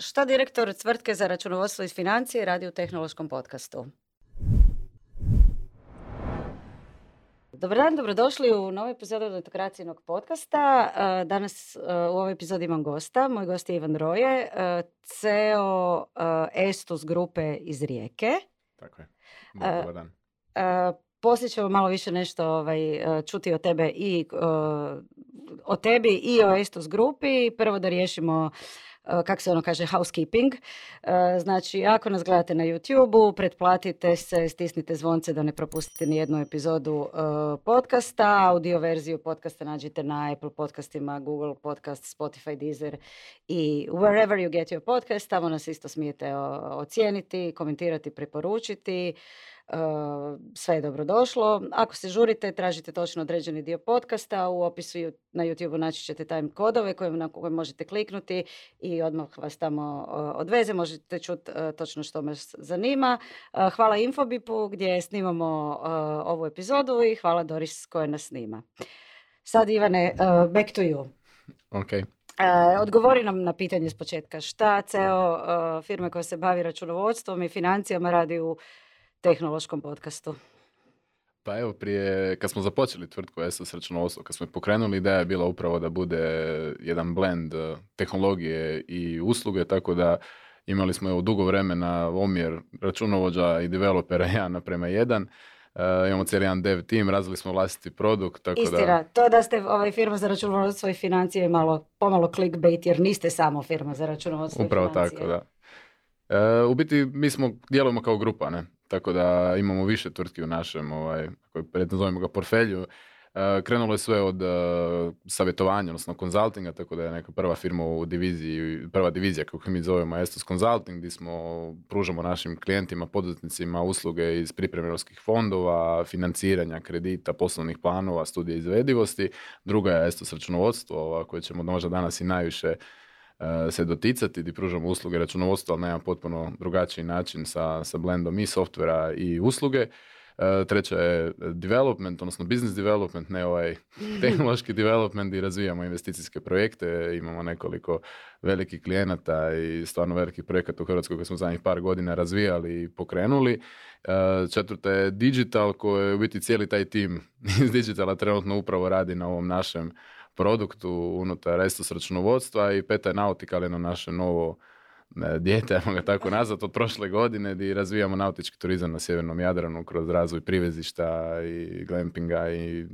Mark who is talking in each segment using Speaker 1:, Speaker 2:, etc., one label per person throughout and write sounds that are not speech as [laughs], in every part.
Speaker 1: Šta direktor tvrtke za računovodstvo iz financije radi u tehnološkom podcastu? Dobar dan, dobrodošli u novu epizodu Netokracijnog podcasta. E, danas e, u ovoj epizodi imam gosta. Moj gost je Ivan Roje, e, CEO Estus grupe iz Rijeke.
Speaker 2: Tako je. Dobar dan.
Speaker 1: Poslije ćemo malo više nešto ovaj, čuti o tebe i o tebi i o Estus grupi. Prvo da riješimo kak se ono kaže, housekeeping. Eh, znači, ako nas gledate na YouTube-u, pretplatite se, stisnite zvonce da ne propustite ni jednu epizodu eh, podcasta. Audio verziju podcasta nađite na Apple podcastima, Google podcast, Spotify, Deezer i wherever you get your podcast. Tamo nas isto smijete ocijeniti, komentirati, preporučiti sve je dobrodošlo. Ako se žurite, tražite točno određeni dio podcasta. U opisu na YouTube naći ćete time kodove koje, na koje možete kliknuti i odmah vas tamo odveze. Možete čuti e, točno što me zanima. Hvala Infobipu gdje snimamo ovu epizodu i hvala Doris koja nas snima. Sad Ivane, back to you.
Speaker 2: Ok.
Speaker 1: odgovori nam na pitanje s početka. Šta CEO firme koja se bavi računovodstvom i financijama radi u tehnološkom podcastu?
Speaker 2: Pa evo, prije, kad smo započeli tvrtku SS računovodstvo, kad smo je pokrenuli, ideja je bila upravo da bude jedan blend eh, tehnologije i usluge, tako da imali smo evo dugo vremena omjer računovođa i developera [laughs] jedan naprema jedan. Uh, imamo cijeli jedan dev tim, razvili smo vlastiti produkt. Tako
Speaker 1: Istina,
Speaker 2: da...
Speaker 1: to da ste ovaj, firma za računovodstvo i financije malo, pomalo clickbait jer niste samo firma za računovodstvo
Speaker 2: Upravo
Speaker 1: i financije.
Speaker 2: tako, da. Uh, u biti mi smo, djelujemo kao grupa, ne? Tako da imamo više tvrtki u našem, ovaj, ako zovemo ga portfelju. Uh, krenulo je sve od uh, savjetovanja, odnosno konzultinga, tako da je neka prva firma u diviziji, prva divizija kako mi zovemo Estos Consulting, gdje smo pružamo našim klijentima, poduzetnicima usluge iz pripreme fondova, financiranja, kredita, poslovnih planova, studije izvedivosti. Druga je Estos računovodstvo, koje ćemo možda danas i najviše se doticati, di pružamo usluge računovodstva, ali na jedan potpuno drugačiji način sa, sa blendom i softvera i usluge. Eh, treća je development, odnosno business development, ne ovaj [laughs] tehnološki development i razvijamo investicijske projekte. Imamo nekoliko velikih klijenata i stvarno velikih projekata u Hrvatskoj koje smo zadnjih par godina razvijali i pokrenuli. Eh, četvrta je digital koje u biti cijeli taj tim [laughs] iz digitala trenutno upravo radi na ovom našem produktu unutar Estos računovodstva i peta je nautika, ali naše novo dijete, [laughs] ajmo ga tako nazvat, od prošle godine gdje razvijamo nautički turizam na sjevernom Jadranu kroz razvoj privezišta i glampinga i uh,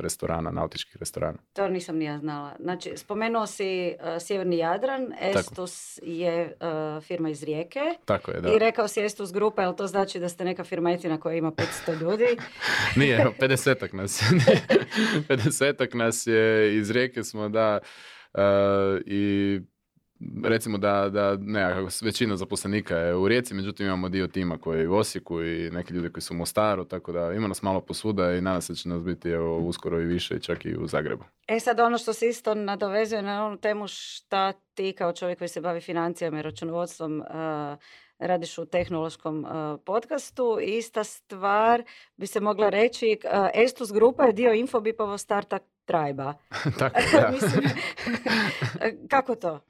Speaker 2: restorana, nautičkih restorana.
Speaker 1: To nisam ni ja znala. Znači, spomenuo si uh, sjeverni Jadran, Estus je uh, firma iz Rijeke.
Speaker 2: Tako je, da.
Speaker 1: I rekao si Estus grupa, jel to znači da ste neka firmetina koja ima 500 ljudi? [laughs]
Speaker 2: Nije, 50 nas je. [laughs] 50 nas je, iz Rijeke smo da i recimo da, da ne, većina zaposlenika je u Rijeci, međutim imamo dio tima koji je u Osijeku i neki ljudi koji su u Mostaru, tako da ima nas malo posvuda i nadam se da će nas biti evo, uskoro i više, čak i u Zagrebu.
Speaker 1: E sad ono što se isto nadovezuje na onu temu šta ti kao čovjek koji se bavi financijama i računovodstvom uh, radiš u tehnološkom uh, podcastu. Ista stvar bi se mogla reći, uh, Estus grupa je dio Infobipovo startup trajba. [laughs]
Speaker 2: Tako, da. [laughs]
Speaker 1: kako to?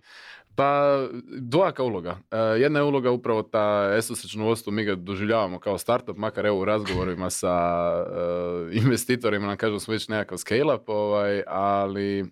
Speaker 2: Pa, dvojaka uloga. E, jedna je uloga upravo ta ESOS računovodstvo, mi ga doživljavamo kao startup, makar evo u razgovorima sa e, investitorima nam kažu smo već nekakav scale-up, ovaj, ali e,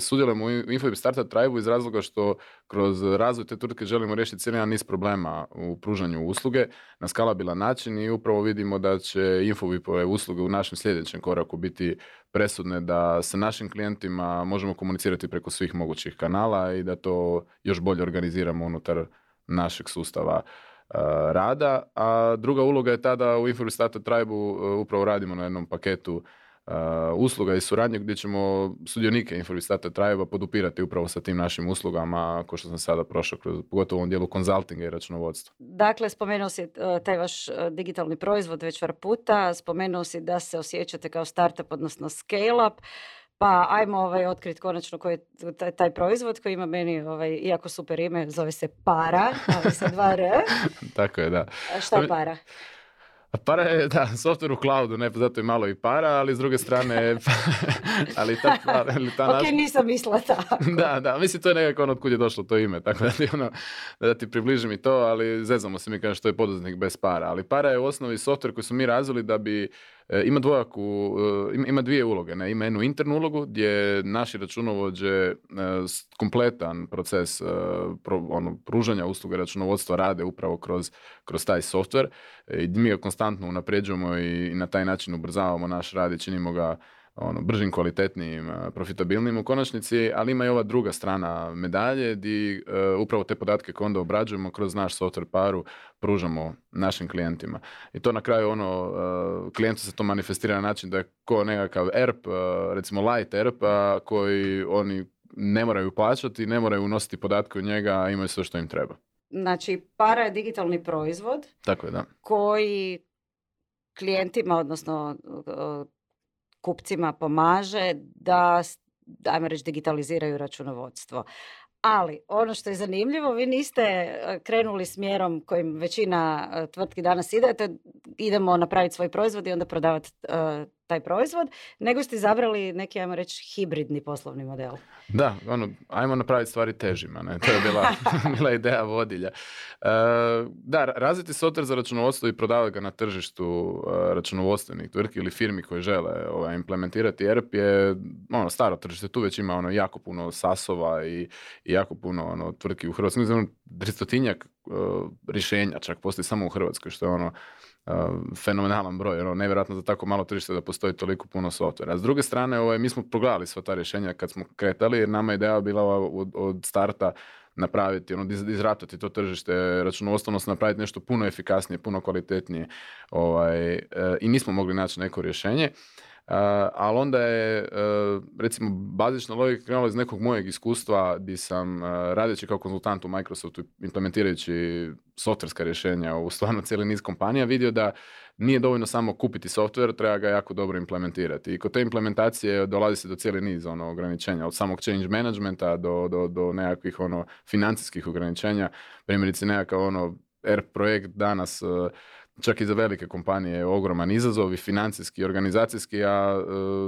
Speaker 2: sudjelujemo u Infobip Startup Tribe iz razloga što kroz razvoj te tvrtke želimo riješiti cijeli jedan niz problema u pružanju usluge na skalabilan način i upravo vidimo da će Infobipove usluge u našem sljedećem koraku biti presudne da sa našim klijentima možemo komunicirati preko svih mogućih kanala i da to još bolje organiziramo unutar našeg sustava uh, rada. A druga uloga je ta da u Infobip Tribe uh, upravo radimo na jednom paketu Uh, usluga i suradnje gdje ćemo sudionike Informistata Trajeva podupirati upravo sa tim našim uslugama, ko što sam sada prošao, kroz, pogotovo u ovom dijelu konzultinga i računovodstva.
Speaker 1: Dakle, spomenuo si uh, taj vaš uh, digitalni proizvod već var puta, spomenuo si da se osjećate kao startup, odnosno scale-up, pa ajmo ovaj, otkriti konačno koji je taj, taj, proizvod koji ima meni, ovaj, iako super ime, zove se Para, ali sa dva R. [laughs]
Speaker 2: Tako je, da.
Speaker 1: Šta je Para?
Speaker 2: Para je, da, software u cloudu, ne, zato je malo i para, ali s druge strane, [laughs] ali ta, ali
Speaker 1: ta [laughs] Ok, nisam mislila tako. [laughs]
Speaker 2: da, da, mislim, to je nekako ono od kud je došlo to ime, tako da ti, ono, da ti približim i to, ali zezamo se mi kažem što je poduzetnik bez para, ali para je u osnovi software koji smo mi razvili da bi ima dvojaku, e, ima dvije uloge. Ne? Ima jednu internu ulogu gdje naši računovođe e, kompletan proces ono, pružanja usluge računovodstva rade upravo kroz, kroz taj software. I mi ga konstantno unapređujemo i na taj način ubrzavamo naš rad i činimo ga ono, bržim, kvalitetnijim, profitabilnim u konačnici, ali ima i ova druga strana medalje gdje upravo te podatke koje onda obrađujemo kroz naš software paru pružamo našim klijentima. I to na kraju ono, uh, klijentu se to manifestira na način da je ko nekakav ERP, recimo light ERP, koji oni ne moraju plaćati, ne moraju unositi podatke u njega, a imaju sve što im treba.
Speaker 1: Znači, para je digitalni proizvod
Speaker 2: Tako je, da.
Speaker 1: koji klijentima, odnosno kupcima pomaže da ajmo reći, digitaliziraju računovodstvo. Ali ono što je zanimljivo, vi niste e, krenuli smjerom kojim većina e, tvrtki danas idete, idemo napraviti svoj proizvod i onda prodavati e, taj proizvod, nego ste izabrali neki, ajmo reći, hibridni poslovni model.
Speaker 2: Da, ono, ajmo napraviti stvari težima, ne? to je bila, [laughs] [laughs] bila ideja vodilja. E, da, razviti software za računovodstvo i prodavati ga na tržištu uh, računovodstvenih tvrtki ili firmi koje žele ovaj, implementirati ERP je ono, staro tržište, tu već ima ono, jako puno sasova i, i jako puno ono, tvrtki u Hrvatskoj. Mislim, ono, tristotinjak uh, rješenja čak postoji samo u Hrvatskoj, što je ono, fenomenalan broj, ono, nevjerojatno za tako malo tržište da postoji toliko puno softvera. S druge strane, ovaj, mi smo progledali sva ta rješenja kad smo kretali, jer nama ideja bila od, od starta napraviti, ono, izratati to tržište računovodstvo, napraviti nešto puno efikasnije, puno kvalitetnije ovaj, e, i nismo mogli naći neko rješenje. Uh, ali onda je, uh, recimo, bazična logika krenula iz nekog mojeg iskustva gdje sam uh, radeći kao konzultant u Microsoftu implementirajući softverska rješenja u stvarno cijeli niz kompanija vidio da nije dovoljno samo kupiti software, treba ga jako dobro implementirati. I kod te implementacije dolazi se do cijeli niz ono, ograničenja, od samog change managementa do, do, do nekakvih ono, financijskih ograničenja. Primjerice nekakav ono, ERP projekt danas čak i za velike kompanije je ogroman izazov i financijski i organizacijski, a e,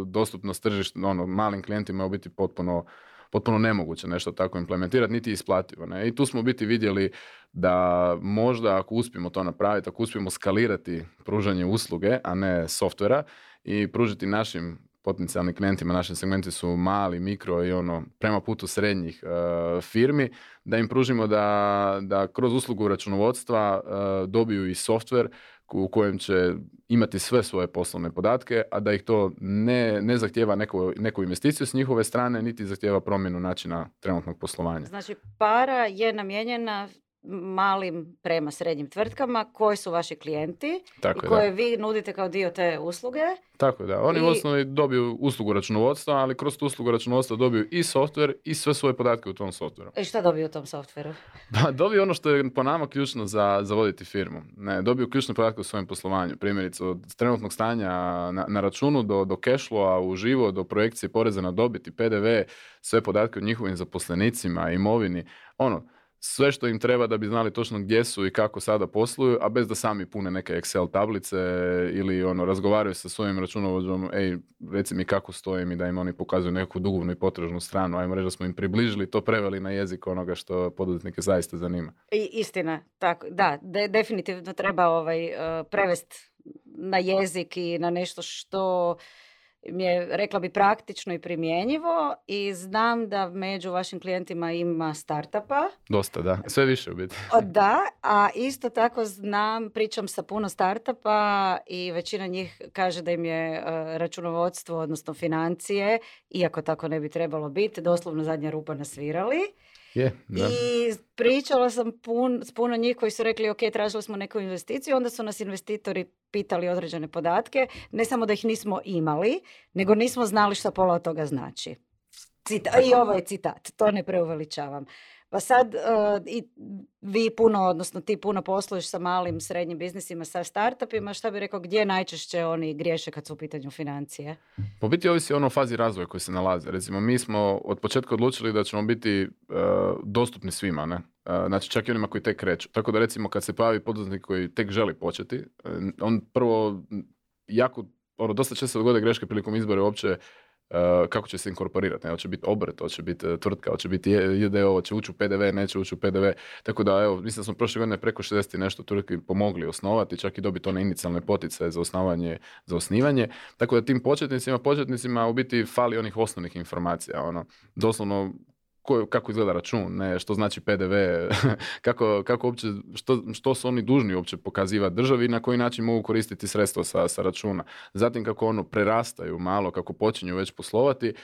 Speaker 2: dostupnost tržišta ono, malim klijentima je u biti potpuno potpuno nemoguće nešto tako implementirati, niti isplativo. Ne? I tu smo biti vidjeli da možda ako uspijemo to napraviti, ako uspijemo skalirati pružanje usluge, a ne softvera i pružiti našim potencijalnim klijentima, našim segmenti su mali, mikro i ono prema putu srednjih uh, firmi, da im pružimo da, da kroz uslugu računovodstva uh, dobiju i softver u kojem će imati sve svoje poslovne podatke, a da ih to ne, ne zahtjeva neku, neku investiciju s njihove strane, niti zahtjeva promjenu načina trenutnog poslovanja.
Speaker 1: Znači, para je namijenjena malim prema srednjim tvrtkama koji su vaši klijenti Tako i koje vi nudite kao dio te usluge.
Speaker 2: Tako je, da. Oni I... u osnovi dobiju uslugu računovodstva, ali kroz tu uslugu računovodstva dobiju i software i sve svoje podatke u tom softveru.
Speaker 1: I šta dobiju u tom softveru? [laughs]
Speaker 2: Da, dobiju ono što je po nama ključno za, za voditi firmu. Ne, dobiju ključne podatke u svojem poslovanju. Primjerice, od trenutnog stanja na, na računu do, do cash u živo, do projekcije poreza na dobiti, PDV, sve podatke o njihovim zaposlenicima, imovini. Ono, sve što im treba da bi znali točno gdje su i kako sada posluju, a bez da sami pune neke Excel tablice ili ono razgovaraju sa svojim računovođom, ej, reci mi kako stojim i da im oni pokazuju neku dugovnu i potražnu stranu, ajmo reći da smo im približili to preveli na jezik onoga što poduzetnike zaista zanima.
Speaker 1: I, istina, tako, da, definitivno treba ovaj, uh, prevest na jezik i na nešto što mi je, rekla bi, praktično i primjenjivo i znam da među vašim klijentima ima startupa.
Speaker 2: Dosta, da. Sve više u biti.
Speaker 1: Da, a isto tako znam, pričam sa puno startupa i većina njih kaže da im je e, računovodstvo, odnosno financije, iako tako ne bi trebalo biti, doslovno zadnja rupa nasvirali.
Speaker 2: Je,
Speaker 1: I pričala sam pun, s puno njih koji su rekli ok, tražili smo neku investiciju, onda su nas investitori pitali određene podatke, ne samo da ih nismo imali, nego nismo znali što pola od toga znači. Cita, I ovo je citat, to ne preuveličavam. Pa sad i vi puno, odnosno ti puno posluješ sa malim, srednjim biznisima, sa startupima, šta bi rekao, gdje najčešće oni griješe kad su u pitanju financije?
Speaker 2: Po biti ovisi ono fazi razvoja koji se nalaze. Recimo, mi smo od početka odlučili da ćemo biti dostupni svima, ne? Znači čak i onima koji tek kreću. Tako da recimo kad se pojavi poduzetnik koji tek želi početi, on prvo jako, ono, dosta često dogode greške prilikom izbora uopće kako će se inkorporirati. Hoće biti obrt, hoće biti e, tvrtka, hoće biti JDO, hoće ući u PDV, neće ući u PDV. Tako da, evo, mislim da smo prošle godine preko 60 nešto tvrtki pomogli osnovati, čak i dobiti one inicijalne poticaje za osnovanje, za osnivanje. Tako da tim početnicima, početnicima u biti fali onih osnovnih informacija. Ono, doslovno ko, kako izgleda račun, ne, što znači PDV, [laughs] kako, kako uopće, što, što su oni dužni uopće pokazivati državi i na koji način mogu koristiti sredstva sa, sa računa. Zatim kako ono prerastaju malo, kako počinju već poslovati, eh,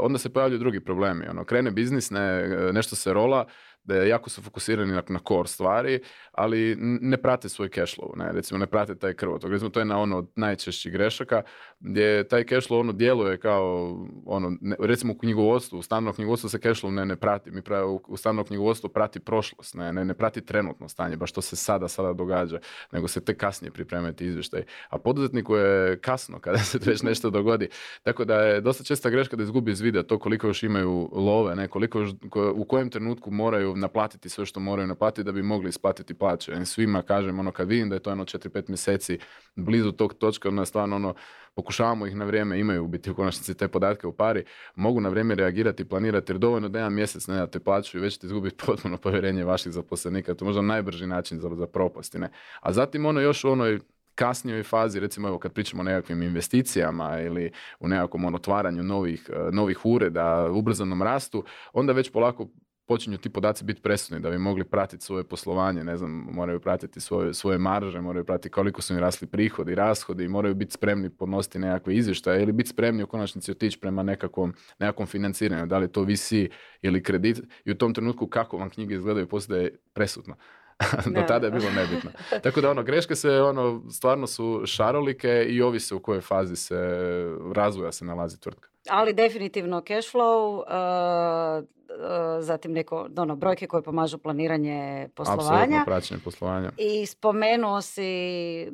Speaker 2: onda se pojavljaju drugi problemi. Ono, krene biznis, ne, nešto se rola, jako su fokusirani na, na core stvari, ali ne prate svoj cash flow, ne, recimo ne prate taj krvotok. Recimo to je na ono od najčešćih grešaka, gdje taj cash flow ono djeluje kao, ono, recimo u knjigovodstvu, u stalnom knjigovodstvu se cash flow ne, ne prati, mi pravi, u stalnom knjigovodstvu prati prošlost, ne, ne, ne prati trenutno stanje, baš što se sada, sada događa, nego se tek kasnije pripremati izvještaj. A poduzetniku je kasno kada [laughs] se već nešto dogodi. Tako da je dosta česta greška da izgubi iz vida to koliko još imaju love, ne, koliko u kojem trenutku moraju naplatiti sve što moraju naplatiti da bi mogli isplatiti plaće. I svima kažem, ono, kad vidim da je to jedno 4-5 mjeseci blizu tog točka, onda stvarno ono, pokušavamo ih na vrijeme, imaju u biti u konačnici te podatke u pari, mogu na vrijeme reagirati, planirati, jer dovoljno da jedan mjesec ne date plaću i već ćete izgubiti [laughs] potpuno povjerenje vaših zaposlenika. To je možda najbrži način za, za propasti. Ne? A zatim ono još u onoj kasnijoj fazi, recimo evo kad pričamo o nekakvim investicijama ili u nekakvom ono, otvaranju novih, novih ureda, ubrzanom rastu, onda već polako počinju ti podaci biti presudni da bi mogli pratiti svoje poslovanje, ne znam, moraju pratiti svoje, svoje marže, moraju pratiti koliko su im rasli prihodi, rashodi, moraju biti spremni podnositi nekakve izvještaje ili biti spremni u konačnici otići prema nekakvom, nekakvom financiranju, da li to visi ili kredit i u tom trenutku kako vam knjige izgledaju postaje presudno. [laughs] Do tada je bilo nebitno. Tako da ono, greške se ono, stvarno su šarolike i ovise u kojoj fazi se razvoja se nalazi tvrtka.
Speaker 1: Ali definitivno cash flow, uh, zatim neko, ono, brojke koje pomažu planiranje poslovanja.
Speaker 2: Apsolutno praćenje poslovanja.
Speaker 1: I spomenuo si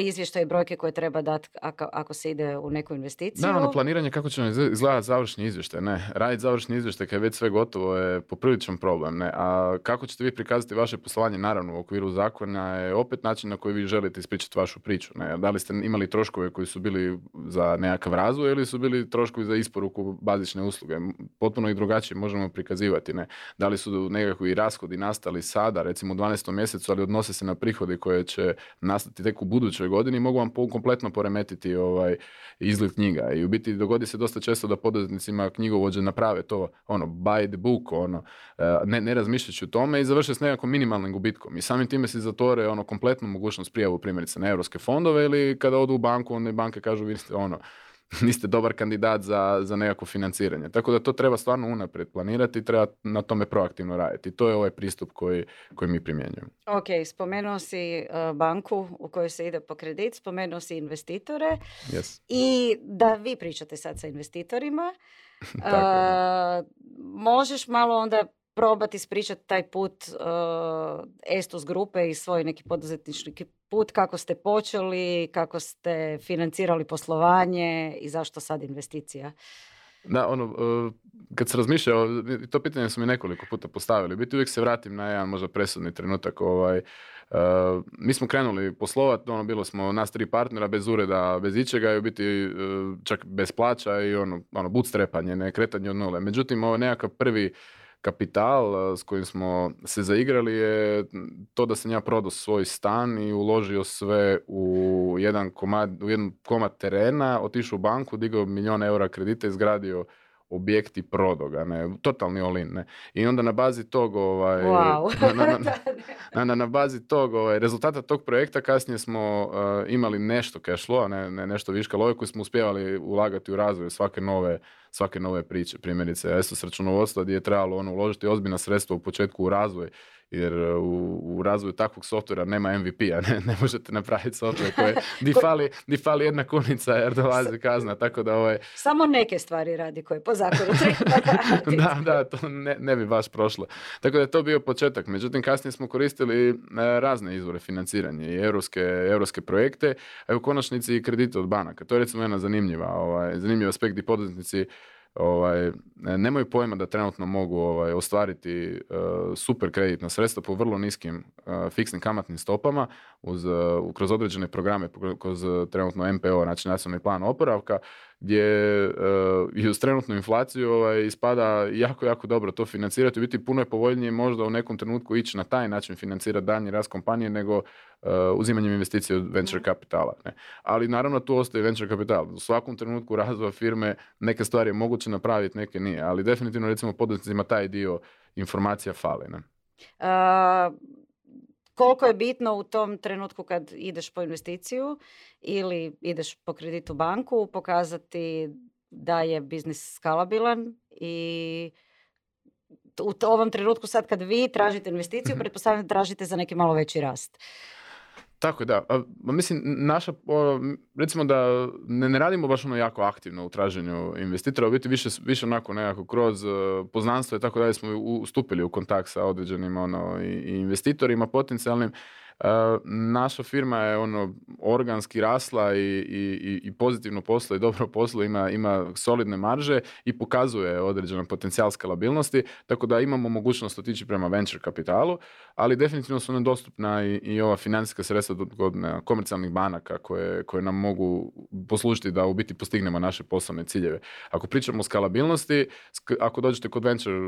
Speaker 1: izvještaj brojke koje treba dati ako, ako se ide u neku investiciju.
Speaker 2: Naravno, planiranje kako će izgledati završni izvještaj. Ne, raditi završni izvještaj kad je već sve gotovo je popriličan problem. Ne, a kako ćete vi prikazati vaše poslovanje, naravno u okviru zakona je opet način na koji vi želite ispričati vašu priču. Ne. Da li ste imali troškove koji su bili za nekakav razvoj ili su bili troškovi za isporuku bazične usluge. Potpuno i drugačije možemo prikazivati. Ne. Da li su nekakvi rashodi nastali sada, recimo u 12. mjesecu, ali odnose se na prihodi koje će nastati tek u budućoj godini mogu vam kompletno poremetiti ovaj izgled knjiga. I u biti dogodi se dosta često da poduzetnicima knjigovođe naprave to ono buy the book, ono, e, ne, ne razmišljajući o tome i završe s nekakvom minimalnim gubitkom. I samim time se zatvore ono kompletnu mogućnost prijavu primjerice na europske fondove ili kada odu u banku, one banke kažu vi ste ono [laughs] niste dobar kandidat za, za nekako financiranje. Tako da to treba stvarno unaprijed planirati i treba na tome proaktivno raditi. To je ovaj pristup koji, koji mi primjenjujemo.
Speaker 1: Ok, spomenuo si uh, banku u kojoj se ide po kredit, spomenuo si investitore
Speaker 2: yes.
Speaker 1: i da vi pričate sad sa investitorima. [laughs] uh, možeš malo onda probati ispričati taj put uh, Estus grupe i svoj neki poduzetnički put, kako ste počeli, kako ste financirali poslovanje i zašto sad investicija?
Speaker 2: Da, ono, uh, kad se razmišlja, to pitanje su mi nekoliko puta postavili, biti uvijek se vratim na jedan možda presudni trenutak, ovaj, uh, mi smo krenuli poslovati, ono, bilo smo nas tri partnera, bez ureda, bez ičega i u biti uh, čak bez plaća i ono, ono bootstrapanje, ne kretanje od nule. Međutim, ovo nekakav prvi kapital s kojim smo se zaigrali je to da sam ja prodao svoj stan i uložio sve u jedan komad, u jedan komad terena, otišao u banku, digao milijun eura kredita, izgradio objekt i prodoga, ne, totalni olin, ne. I onda na bazi tog, ovaj, na, [laughs] na, na, bazi tog, ovaj, rezultata tog projekta kasnije smo imali nešto cash flow, ne, ne, nešto viška love koji smo uspjevali ulagati u razvoj svake nove svake nove priče. Primjerice, s računovodstva gdje je trebalo ono, uložiti ozbiljna sredstva u početku u razvoj jer e, u, u razvoju takvog softvera nema MVP-a, [laughs] ne, ne možete napraviti software koje, [laughs] di fali, di fali jedna kunica jer dolazi kazna, tako da ovaj...
Speaker 1: Samo neke stvari radi koje po zakonu treba [laughs]
Speaker 2: Da, da, to ne, ne bi baš prošlo. Tako da je to bio početak, međutim kasnije smo koristili e, razne izvore financiranja i europske, europske projekte, a u konačnici i kredite od banaka. To je recimo jedna zanimljiva, ovaj, zanimljiv aspekt gdje poduzetnici ovaj, nemaju pojma da trenutno mogu ovaj, ostvariti uh, super kreditna sredstva po vrlo niskim uh, fiksnim kamatnim stopama uz, uh, kroz određene programe, kroz trenutno MPO, znači nacionalni plan oporavka, gdje i uz trenutnu inflaciju ovaj, ispada jako, jako dobro to financirati. U biti puno je povoljnije možda u nekom trenutku ići na taj način financirati danji rast kompanije nego uzimanjem investicije od venture mhm. kapitala. Ne? Ali naravno tu ostaje venture kapital. U svakom trenutku razvoja firme neke stvari je moguće napraviti, neke nije. Ali definitivno recimo poduzetnicima taj dio informacija fali. Ne?
Speaker 1: Uh, koliko je bitno u tom trenutku kad ideš po investiciju ili ideš po kreditu banku pokazati da je biznis skalabilan i u ovom trenutku sad kad vi tražite investiciju, mhm. pretpostavljam da tražite za neki malo veći rast.
Speaker 2: Tako da. A, mislim, naša, recimo da ne, ne radimo baš ono jako aktivno u traženju investitora, u biti više, više onako nekako kroz uh, poznanstvo i tako dalje smo ustupili u kontakt sa određenim ono, i, i investitorima potencijalnim naša firma je ono organski rasla i, i, i pozitivno poslo i dobro poslo, ima, ima solidne marže i pokazuje određen potencijal skalabilnosti, tako da imamo mogućnost otići prema venture kapitalu, ali definitivno su nam dostupna i, i ova financijska sredstva od komercijalnih banaka koje, koje nam mogu poslužiti da u biti postignemo naše poslovne ciljeve. Ako pričamo o skalabilnosti, ako dođete kod venture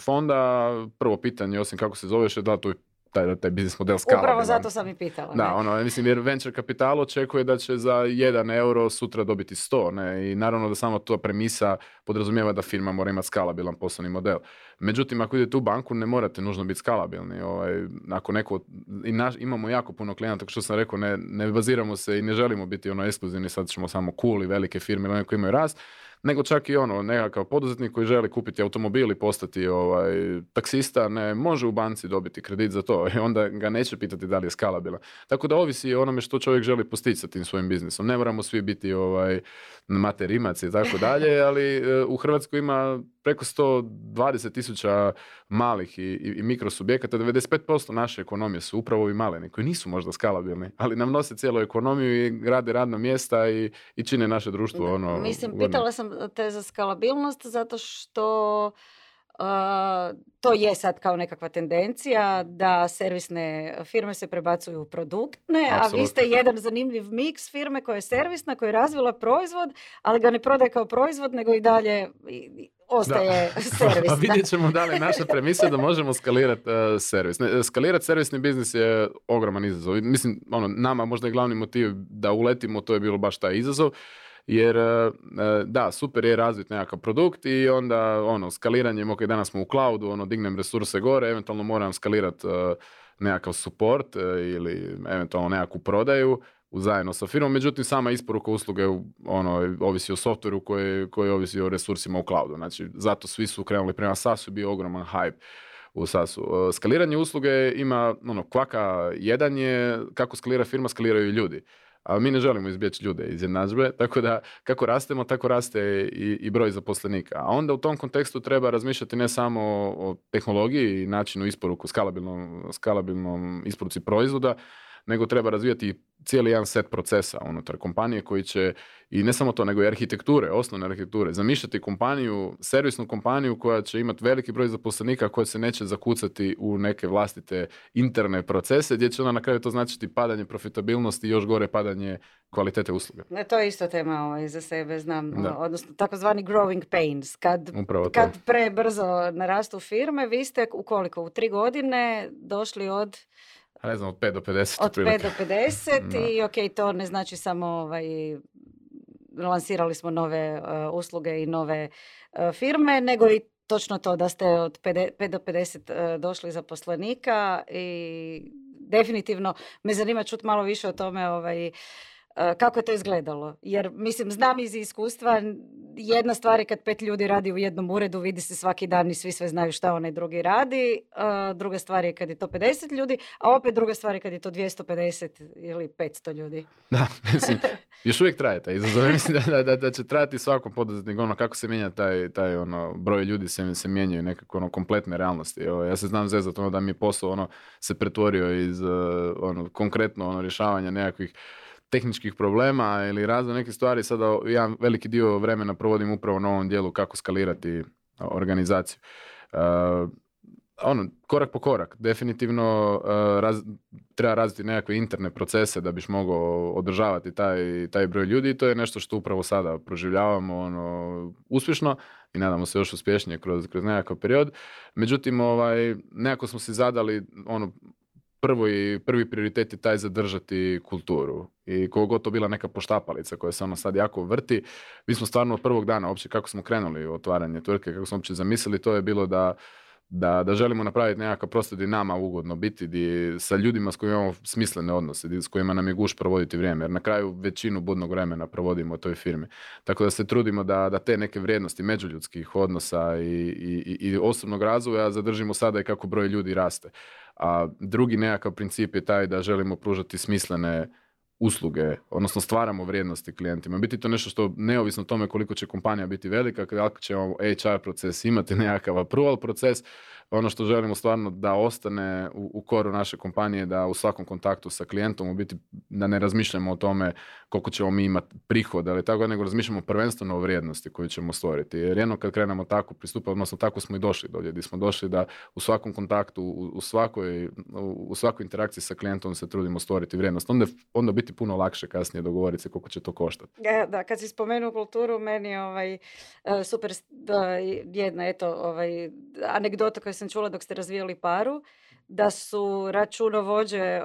Speaker 2: fonda, prvo pitanje, osim kako se zoveš, je da to je taj, taj biznis model skala.
Speaker 1: Upravo zato sam i pitala.
Speaker 2: Da, ono, mislim, jer venture kapital očekuje da će za jedan euro sutra dobiti sto, ne, i naravno da samo to premisa podrazumijeva da firma mora imati skalabilan poslovni model. Međutim, ako idete u banku, ne morate nužno biti skalabilni. Ovaj, ako neko, i naš, imamo jako puno klijenata, što sam rekao, ne, ne baziramo se i ne želimo biti ono ekskluzivni, sad ćemo samo cool i velike firme ili one koji imaju rast, nego čak i ono, nekakav poduzetnik koji želi kupiti automobil i postati ovaj, taksista, ne može u banci dobiti kredit za to [laughs] i onda ga neće pitati da li je skalabilan. Tako da ovisi o onome što čovjek želi postići sa tim svojim biznisom. Ne moramo svi biti ovaj, materimac i tako dalje, [laughs] ali e, u Hrvatskoj ima preko 120 tisuća malih i, i, i mikrosubjekata, 95% naše ekonomije su upravo ovi maleni, koji nisu možda skalabilni, ali nam nose cijelu ekonomiju i rade radna mjesta i, i čine naše društvo. Ono,
Speaker 1: Mislim, pitala sam te za skalabilnost zato što to je sad kao nekakva tendencija da servisne firme se prebacuju u produktne, a vi ste jedan zanimljiv miks firme koja je servisna, koja je razvila proizvod, ali ga ne prodaje kao proizvod, nego i dalje ostaje [laughs] servisna.
Speaker 2: A vidjet ćemo da li naša premisa da možemo skalirati uh, servis. skalirati servisni biznis je ogroman izazov. Mislim, ono, nama možda je glavni motiv da uletimo, to je bilo baš taj izazov jer e, da, super je razviti nekakav produkt i onda ono, skaliranjem, ok, danas smo u cloudu, ono, dignem resurse gore, eventualno moram skalirati e, nekakav support e, ili eventualno nekakvu prodaju zajedno sa firmom, međutim sama isporuka usluge ono, ovisi o softveru koji, koji ovisi o resursima u cloudu. Znači, zato svi su krenuli prema SaaS-u, bio ogroman hype u SaaS-u. Skaliranje usluge ima, ono, kvaka jedan je, kako skalira firma, skaliraju i ljudi a mi ne želimo izbjeći ljude iz jednadžbe, tako da kako rastemo, tako raste i, i broj zaposlenika. A onda u tom kontekstu treba razmišljati ne samo o tehnologiji i načinu isporuku, skalabilnom, skalabilnom isporuci proizvoda, nego treba razvijati cijeli jedan set procesa unutar kompanije koji će, i ne samo to, nego i arhitekture, osnovne arhitekture, zamišljati kompaniju, servisnu kompaniju koja će imati veliki broj zaposlenika koja se neće zakucati u neke vlastite interne procese, gdje će ona na kraju to značiti padanje profitabilnosti i još gore padanje kvalitete usluge.
Speaker 1: Ne, to je isto tema ovaj, za sebe, znam, odnosno takozvani growing pains. Kad, kad prebrzo narastu firme, vi ste u koliko? U tri godine došli od
Speaker 2: ne znam, od 5 do 50.
Speaker 1: Od 5 do 50 [laughs] i ok, to ne znači samo ovaj, lansirali smo nove uh, usluge i nove uh, firme, nego i točno to da ste od 5 do 50 uh, došli zaposlenika i definitivno me zanima čuti malo više o tome ovaj, kako je to izgledalo? Jer, mislim, znam iz iskustva, jedna stvar je kad pet ljudi radi u jednom uredu, vidi se svaki dan i svi sve znaju šta onaj drugi radi. E, druga stvar je kad je to 50 ljudi, a opet druga stvar je kad je to 250 ili 500 ljudi.
Speaker 2: Da, [laughs] mislim, još uvijek traje taj izazov. [laughs] Mislim da, da, da, će trajati svakom poduzetniku, ono, kako se mijenja taj, taj ono, broj ljudi, se, se mijenjaju nekako ono, kompletne realnosti. Evo, ja se znam zezat ono, da mi posao ono, se pretvorio iz uh, ono, konkretno ono, rješavanja nekakvih tehničkih problema ili razvoj neke stvari, sada ja veliki dio vremena provodim upravo na ovom dijelu kako skalirati organizaciju. Uh, ono, korak po korak. Definitivno uh, treba razviti nekakve interne procese da biš mogao održavati taj, taj broj ljudi i to je nešto što upravo sada proživljavamo ono, uspješno i nadamo se još uspješnije kroz, kroz nekakav period. Međutim, ovaj, nekako smo si zadali ono, prvo i prvi prioritet je taj zadržati kulturu. I koliko to bila neka poštapalica koja se ono sad jako vrti, mi smo stvarno od prvog dana, uopće kako smo krenuli u otvaranje tvrtke, kako smo uopće zamislili, to je bilo da da, da želimo napraviti nekakav prostor gdje nama ugodno biti, di, sa ljudima s kojima imamo smislene odnose, di, s kojima nam je guš provoditi vrijeme, jer na kraju većinu budnog vremena provodimo u toj firmi. Tako da se trudimo da, da te neke vrijednosti međuljudskih odnosa i, i, i osobnog razvoja zadržimo sada i kako broj ljudi raste. A drugi nekakav princip je taj da želimo pružati smislene usluge, odnosno stvaramo vrijednosti klijentima. Biti to nešto što neovisno tome koliko će kompanija biti velika, kako će HR proces imati [laughs] nekakav approval proces, ono što želimo stvarno da ostane u, u koru naše kompanije, da u svakom kontaktu sa klijentom u biti da ne razmišljamo o tome koliko ćemo mi imati prihoda ili tako, nego razmišljamo prvenstveno o vrijednosti koju ćemo stvoriti. Jer jedno kad krenemo tako pristupati, odnosno tako smo i došli do gdje smo došli da u svakom kontaktu, u, svakoj, u, svakoj interakciji sa klijentom se trudimo stvoriti vrijednost. Onda, onda biti puno lakše kasnije dogovoriti se koliko će to koštati.
Speaker 1: Ja, da, kad si spomenuo kulturu, meni ovaj, e, super jedna eto, ovaj, anegdota koju sam čula dok ste razvijali paru, da su računovođe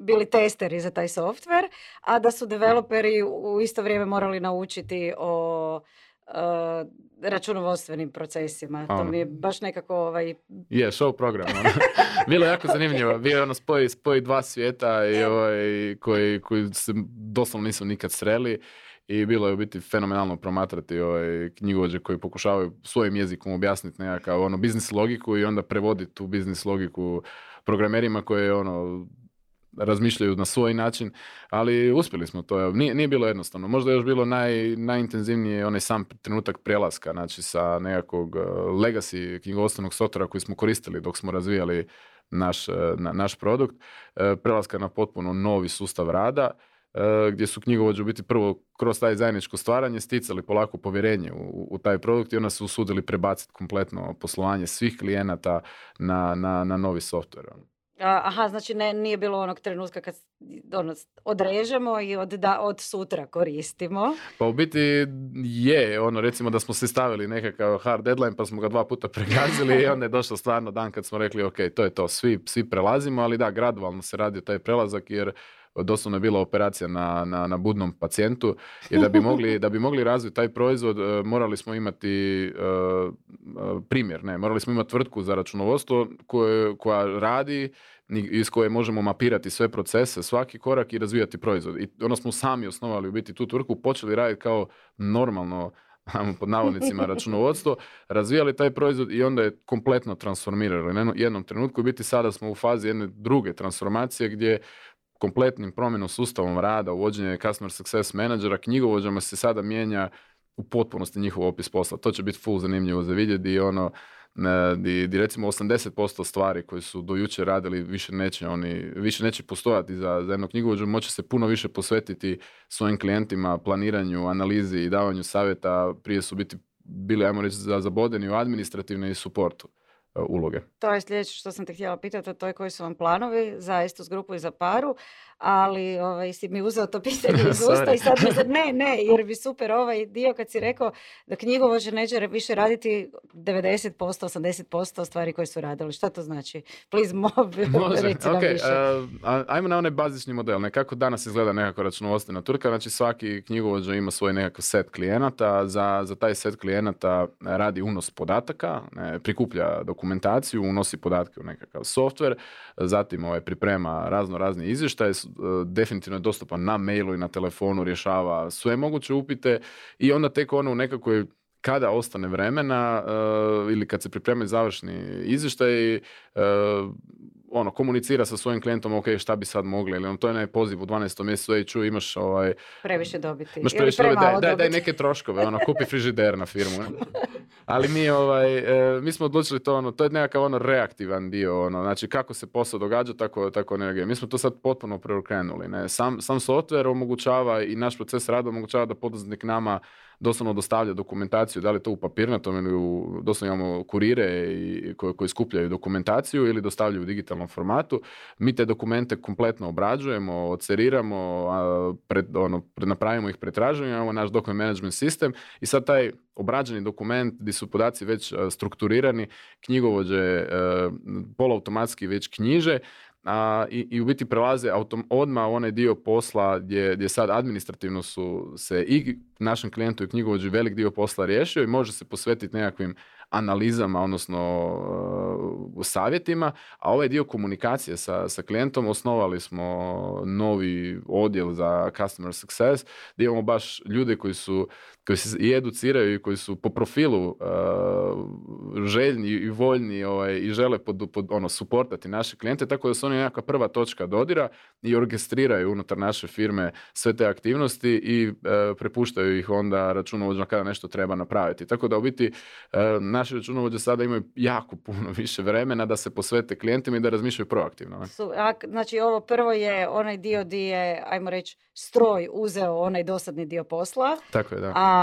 Speaker 1: bili testeri za taj softver, a da su developeri u isto vrijeme morali naučiti o računovodstvenim procesima. To mi je baš nekako ovaj...
Speaker 2: Je, show program. Ono. [laughs] Bilo je jako zanimljivo. Bio je ono spoji, spoji dva svijeta i ovaj, koji, koji se doslovno nisu nikad sreli i bilo je u biti fenomenalno promatrati ovaj knjigovođe koji pokušavaju svojim jezikom objasniti nekakav ono biznis logiku i onda prevoditi tu biznis logiku programerima koje ono razmišljaju na svoj način, ali uspjeli smo to. Nije, nije bilo jednostavno. Možda je još bilo naj, najintenzivnije onaj sam trenutak prelaska, znači sa nekakvog uh, legacy knjigovodstvenog softwarea koji smo koristili dok smo razvijali naš, uh, naš produkt, uh, prelaska na potpuno novi sustav rada gdje su knjigovođe u biti prvo kroz taj zajedničko stvaranje sticali polako povjerenje u, u taj produkt i onda su usudili prebaciti kompletno poslovanje svih klijenata na, na, na novi software. Ono.
Speaker 1: Aha, znači ne, nije bilo onog trenutka kad ono, odrežemo i od, da, od sutra koristimo.
Speaker 2: Pa u biti je, ono recimo da smo se stavili nekakav hard deadline pa smo ga dva puta pregazili i onda je došao stvarno dan kad smo rekli ok, to je to, svi, svi prelazimo, ali da, gradualno se radio taj prelazak jer doslovno je bila operacija na, na, na budnom pacijentu i da bi mogli, da bi mogli razviti taj proizvod e, morali smo imati e, e, primjer, ne, morali smo imati tvrtku za računovodstvo koje, koja radi iz koje možemo mapirati sve procese, svaki korak i razvijati proizvod. I ono smo sami osnovali u biti tu tvrtku, počeli raditi kao normalno pod navodnicima [laughs] računovodstvo, razvijali taj proizvod i onda je kompletno transformirali. Na jednom trenutku u biti sada smo u fazi jedne druge transformacije gdje kompletnim promjenom sustavom rada, uvođenje customer success menadžera, knjigovođama se sada mijenja u potpunosti njihov opis posla. To će biti full zanimljivo za vidjeti i ono, di, di recimo 80% stvari koje su do jučer radili više neće oni, više neće postojati za, za jednog knjigovođu, moće se puno više posvetiti svojim klijentima, planiranju, analizi i davanju savjeta, prije su biti bili, ajmo reći, zabodeni u administrativne i suportu. E, uloge.
Speaker 1: To je sljedeće što sam te htjela pitati, a to je koji su vam planovi za Estos grupu i za paru, ali ovaj, si mi uzeo to pitanje iz [laughs] usta i sad mi [laughs] ne, ne, jer bi super ovaj dio kad si rekao da knjigovođe neće više raditi 90%, 80% stvari koje su radili. Šta to znači? Please, mob, [laughs] Može. reci okay. više.
Speaker 2: Uh, ajmo na onaj bazični model. Nekako danas izgleda nekako računovodstvena turka, znači svaki knjigovođa ima svoj nekakav set klijenata, za, za taj set klijenata radi unos podataka, ne, prikuplja dokumentaciju, unosi podatke u nekakav software, zatim ovaj, priprema razno razni izvještaje, definitivno je dostupan na mailu i na telefonu, rješava sve moguće upite i onda tek ono u nekakvoj kada ostane vremena ili kad se pripremaju završni izvještaj, ono, komunicira sa svojim klijentom, ok, šta bi sad mogli, ili on to je onaj poziv u 12. mjesecu, ej, ču, imaš ovaj...
Speaker 1: Previše dobiti.
Speaker 2: Imaš previše dobiti, daj, daj, daj, neke troškove, ono, kupi frižider na firmu. [laughs] Ali mi, ovaj, e, mi smo odlučili to, ono, to je nekakav ono reaktivan dio, ono, znači kako se posao događa, tako, tako ne Mi smo to sad potpuno preokrenuli, ne. Sam, sam software omogućava i naš proces rada omogućava da poduzetnik nama doslovno dostavlja dokumentaciju, da li to u papirnatom ili u, doslovno imamo kurire i, koji, koji skupljaju dokumentaciju ili dostavljaju u digitalnom formatu. Mi te dokumente kompletno obrađujemo, oceriramo, pred, ono, napravimo ih pretražujemo, imamo naš dokument management sistem i sad taj obrađeni dokument gdje su podaci već strukturirani, knjigovođe e, polautomatski već knjiže, a, i, i u biti prelaze autom, odmah u onaj dio posla gdje, gdje sad administrativno su se i našem klijentu i knjigovođu velik dio posla riješio i može se posvetiti nekakvim analizama, odnosno uh, savjetima, a ovaj dio komunikacije sa, sa klijentom osnovali smo novi odjel za customer success, gdje imamo baš ljude koji su koji se i educiraju i koji su po profilu uh, željni i voljni ovaj, i žele pod, pod, ono, suportati naše klijente, tako da su oni nekakva prva točka dodira i orkestriraju unutar naše firme sve te aktivnosti i uh, prepuštaju ih onda računovođama kada nešto treba napraviti. Tako da u biti uh, naši računovođe sada imaju jako puno [laughs] više vremena da se posvete klijentima i da razmišljaju proaktivno.
Speaker 1: Su, a, znači ovo prvo je onaj dio di je, ajmo reći, stroj uzeo onaj dosadni dio posla.
Speaker 2: Tako je, da.
Speaker 1: A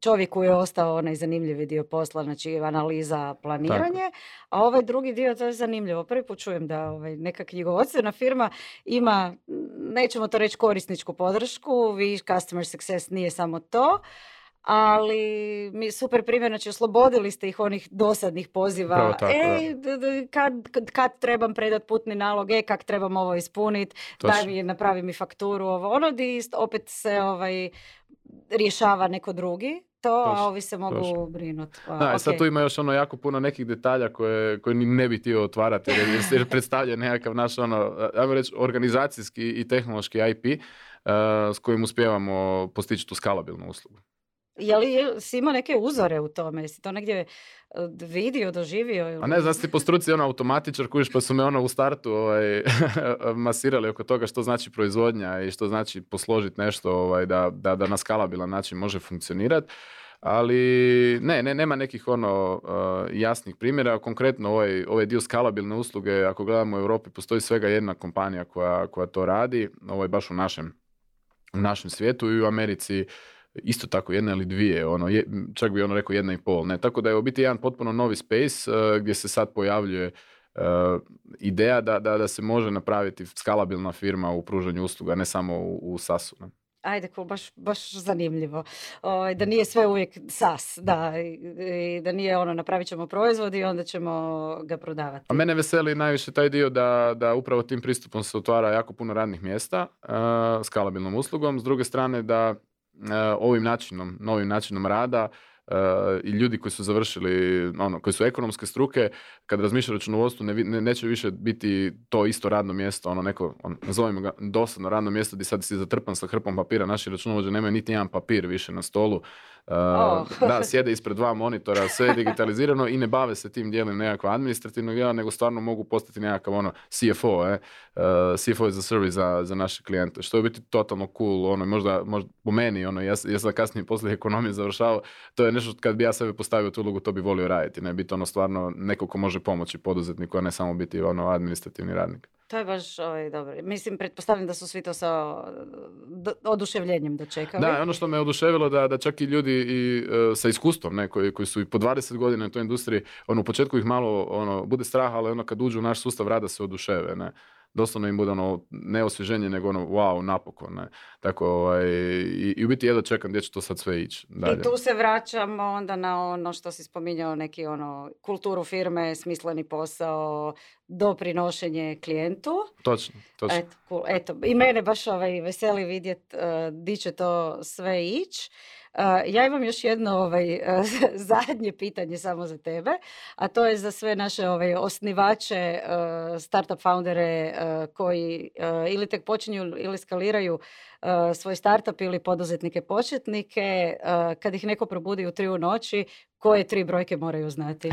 Speaker 1: čovjeku je ostao onaj zanimljivi dio posla, znači analiza, planiranje, a ovaj drugi dio, to je zanimljivo. Prvi put čujem da ovaj, neka knjigovodstvena firma ima, nećemo to reći korisničku podršku, vi customer success nije samo to, ali mi super primjer, znači oslobodili ste ih onih dosadnih poziva. e, kad, kad, trebam predat putni nalog, e, kak trebam ovo ispuniti, daj mi, napravi mi fakturu, ovo, ono, di opet se ovaj, rješava neko drugi to, a ovi se mogu brinuti.
Speaker 2: Da, sad tu ima još ono jako puno nekih detalja koje, koje ne bi htio otvarati jer se predstavlja nekakav naš ono, ajmo reći, organizacijski i tehnološki IP uh, s kojim uspijevamo postići tu skalabilnu uslugu.
Speaker 1: Je li si imao neke uzore u tome? Jesi to negdje e, vidio, doživio?
Speaker 2: A ne, znaš ti po struci ono automatičar kojiš pa su me ono u startu ovaj, [laughs] masirali oko toga što znači proizvodnja i što znači posložiti nešto ovaj, da, da, da na skalabilan način može funkcionirati. Ali ne, ne, nema nekih ono e, jasnih primjera. Konkretno ovaj, ovaj dio skalabilne usluge, ako gledamo u Europi, postoji svega jedna kompanija koja, koja to radi, ovaj baš u našem, u našem svijetu i u Americi isto tako jedna ili dvije, ono, je, čak bi ono rekao jedna i pol. Ne? Tako da je u biti jedan potpuno novi space uh, gdje se sad pojavljuje uh, ideja da, da, da se može napraviti skalabilna firma u pružanju usluga, ne samo u, u SaaS-u. Ne?
Speaker 1: Ajde, baš, baš zanimljivo. O, ovaj, da nije sve uvijek sas, da, i, da nije ono, napravit ćemo proizvod i onda ćemo ga prodavati.
Speaker 2: A mene veseli najviše taj dio da, da upravo tim pristupom se otvara jako puno radnih mjesta uh, skalabilnom uslugom. S druge strane da ovim načinom, novim načinom rada e, i ljudi koji su završili, ono, koji su ekonomske struke, kad razmišljaju o računovodstvu, ne, neće više biti to isto radno mjesto, ono neko, on, nazovimo ga dosadno radno mjesto gdje sad si zatrpan sa hrpom papira, naši računovođe nemaju niti jedan papir više na stolu, Uh, [laughs] da, sjede ispred dva monitora, sve je digitalizirano i ne bave se tim dijelom nekakva administrativnog dijela, nego stvarno mogu postati nekakav ono CFO, eh? uh, CFO je za service za, za naše klijente, što je biti totalno cool, ono, možda, možda po meni, ono, ja, ja sam kasnije poslije ekonomije završavao, to je nešto kad bi ja sebe postavio tu ulogu, to bi volio raditi, ne biti ono stvarno neko ko može pomoći poduzetniku, a ne samo biti ono administrativni radnik.
Speaker 1: To je baš ovaj, dobro. Mislim, pretpostavljam da su svi to sa oduševljenjem dočekali.
Speaker 2: Da, ono što me oduševilo da, da čak i ljudi i, e, sa iskustvom, ne, koji, koji su i po 20 godina u toj industriji, ono, u početku ih malo ono, bude strah, ali ono kad uđu u naš sustav rada se oduševe. Ne doslovno im bude ono, ne osvježenje, nego ono, wow, napokon. Ne? Tako, ovaj, i, i u biti jedno čekam gdje će to sad sve ići. Dalje.
Speaker 1: I tu se vraćamo onda na ono što si spominjao, neki ono, kulturu firme, smisleni posao, doprinošenje klijentu.
Speaker 2: Točno, točno.
Speaker 1: Eto, cool. Eto, i mene baš ovaj, veseli vidjet uh, di će to sve ići. Ja imam još jedno ovaj, [laughs] zadnje pitanje samo za tebe, a to je za sve naše ovaj, osnivače, startup foundere koji ili tek počinju ili skaliraju svoj startup ili poduzetnike početnike. Kad ih neko probudi u tri u noći, koje tri brojke moraju znati?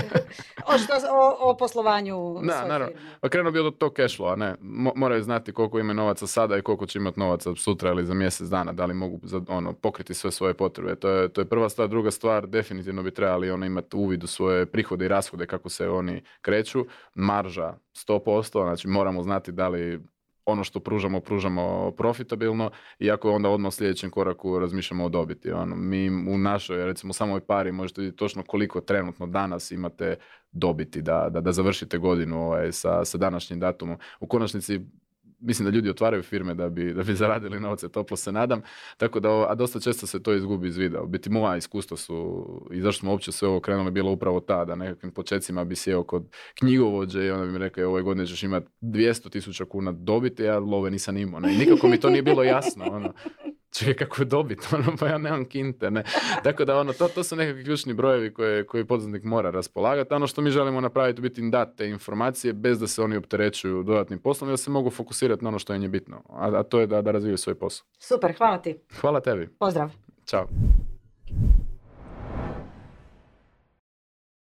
Speaker 1: [laughs] o, što, o, o poslovanju
Speaker 2: Da, naravno. Pa krenuo bi od tog cashflowa, ne. moraju znati koliko ima novaca sada i koliko će imati novaca sutra ili za mjesec dana, da li mogu za, ono, pokriti sve svoje potrebe. To je, to je prva stvar. Druga stvar, definitivno bi trebali ono, imati uvid u svoje prihode i rashode, kako se oni kreću. Marža 100%, znači moramo znati da li ono što pružamo, pružamo profitabilno, iako onda odmah u sljedećem koraku razmišljamo o dobiti. Ono, mi u našoj, recimo samoj pari možete vidjeti točno koliko trenutno danas imate dobiti da, da, da završite godinu ovaj, sa, sa današnjim datumom. U konačnici mislim da ljudi otvaraju firme da bi, da bi zaradili novce, toplo se nadam. Tako da, a dosta često se to izgubi iz vida. Biti moja iskustva su i zašto smo uopće sve ovo krenuli bilo upravo ta, da nekakvim početcima bi sjeo kod knjigovođe i onda bi mi rekao ove godine ćeš imati 200 tisuća kuna dobiti, ja love nisam imao. Ne? nikako mi to nije bilo jasno. Ono čekaj kako je dobit, [laughs] ono, pa ja nemam kinte, ne. Tako da ono, to, to su nekakvi ključni brojevi koje, koji poduzetnik mora raspolagati. Ono što mi želimo napraviti, biti im dati te informacije bez da se oni opterećuju dodatnim poslom, da se mogu fokusirati na ono što im je bitno, a, a to je da, da razviju svoj posao.
Speaker 1: Super, hvala ti.
Speaker 2: Hvala tebi.
Speaker 1: Pozdrav.
Speaker 2: Ćao.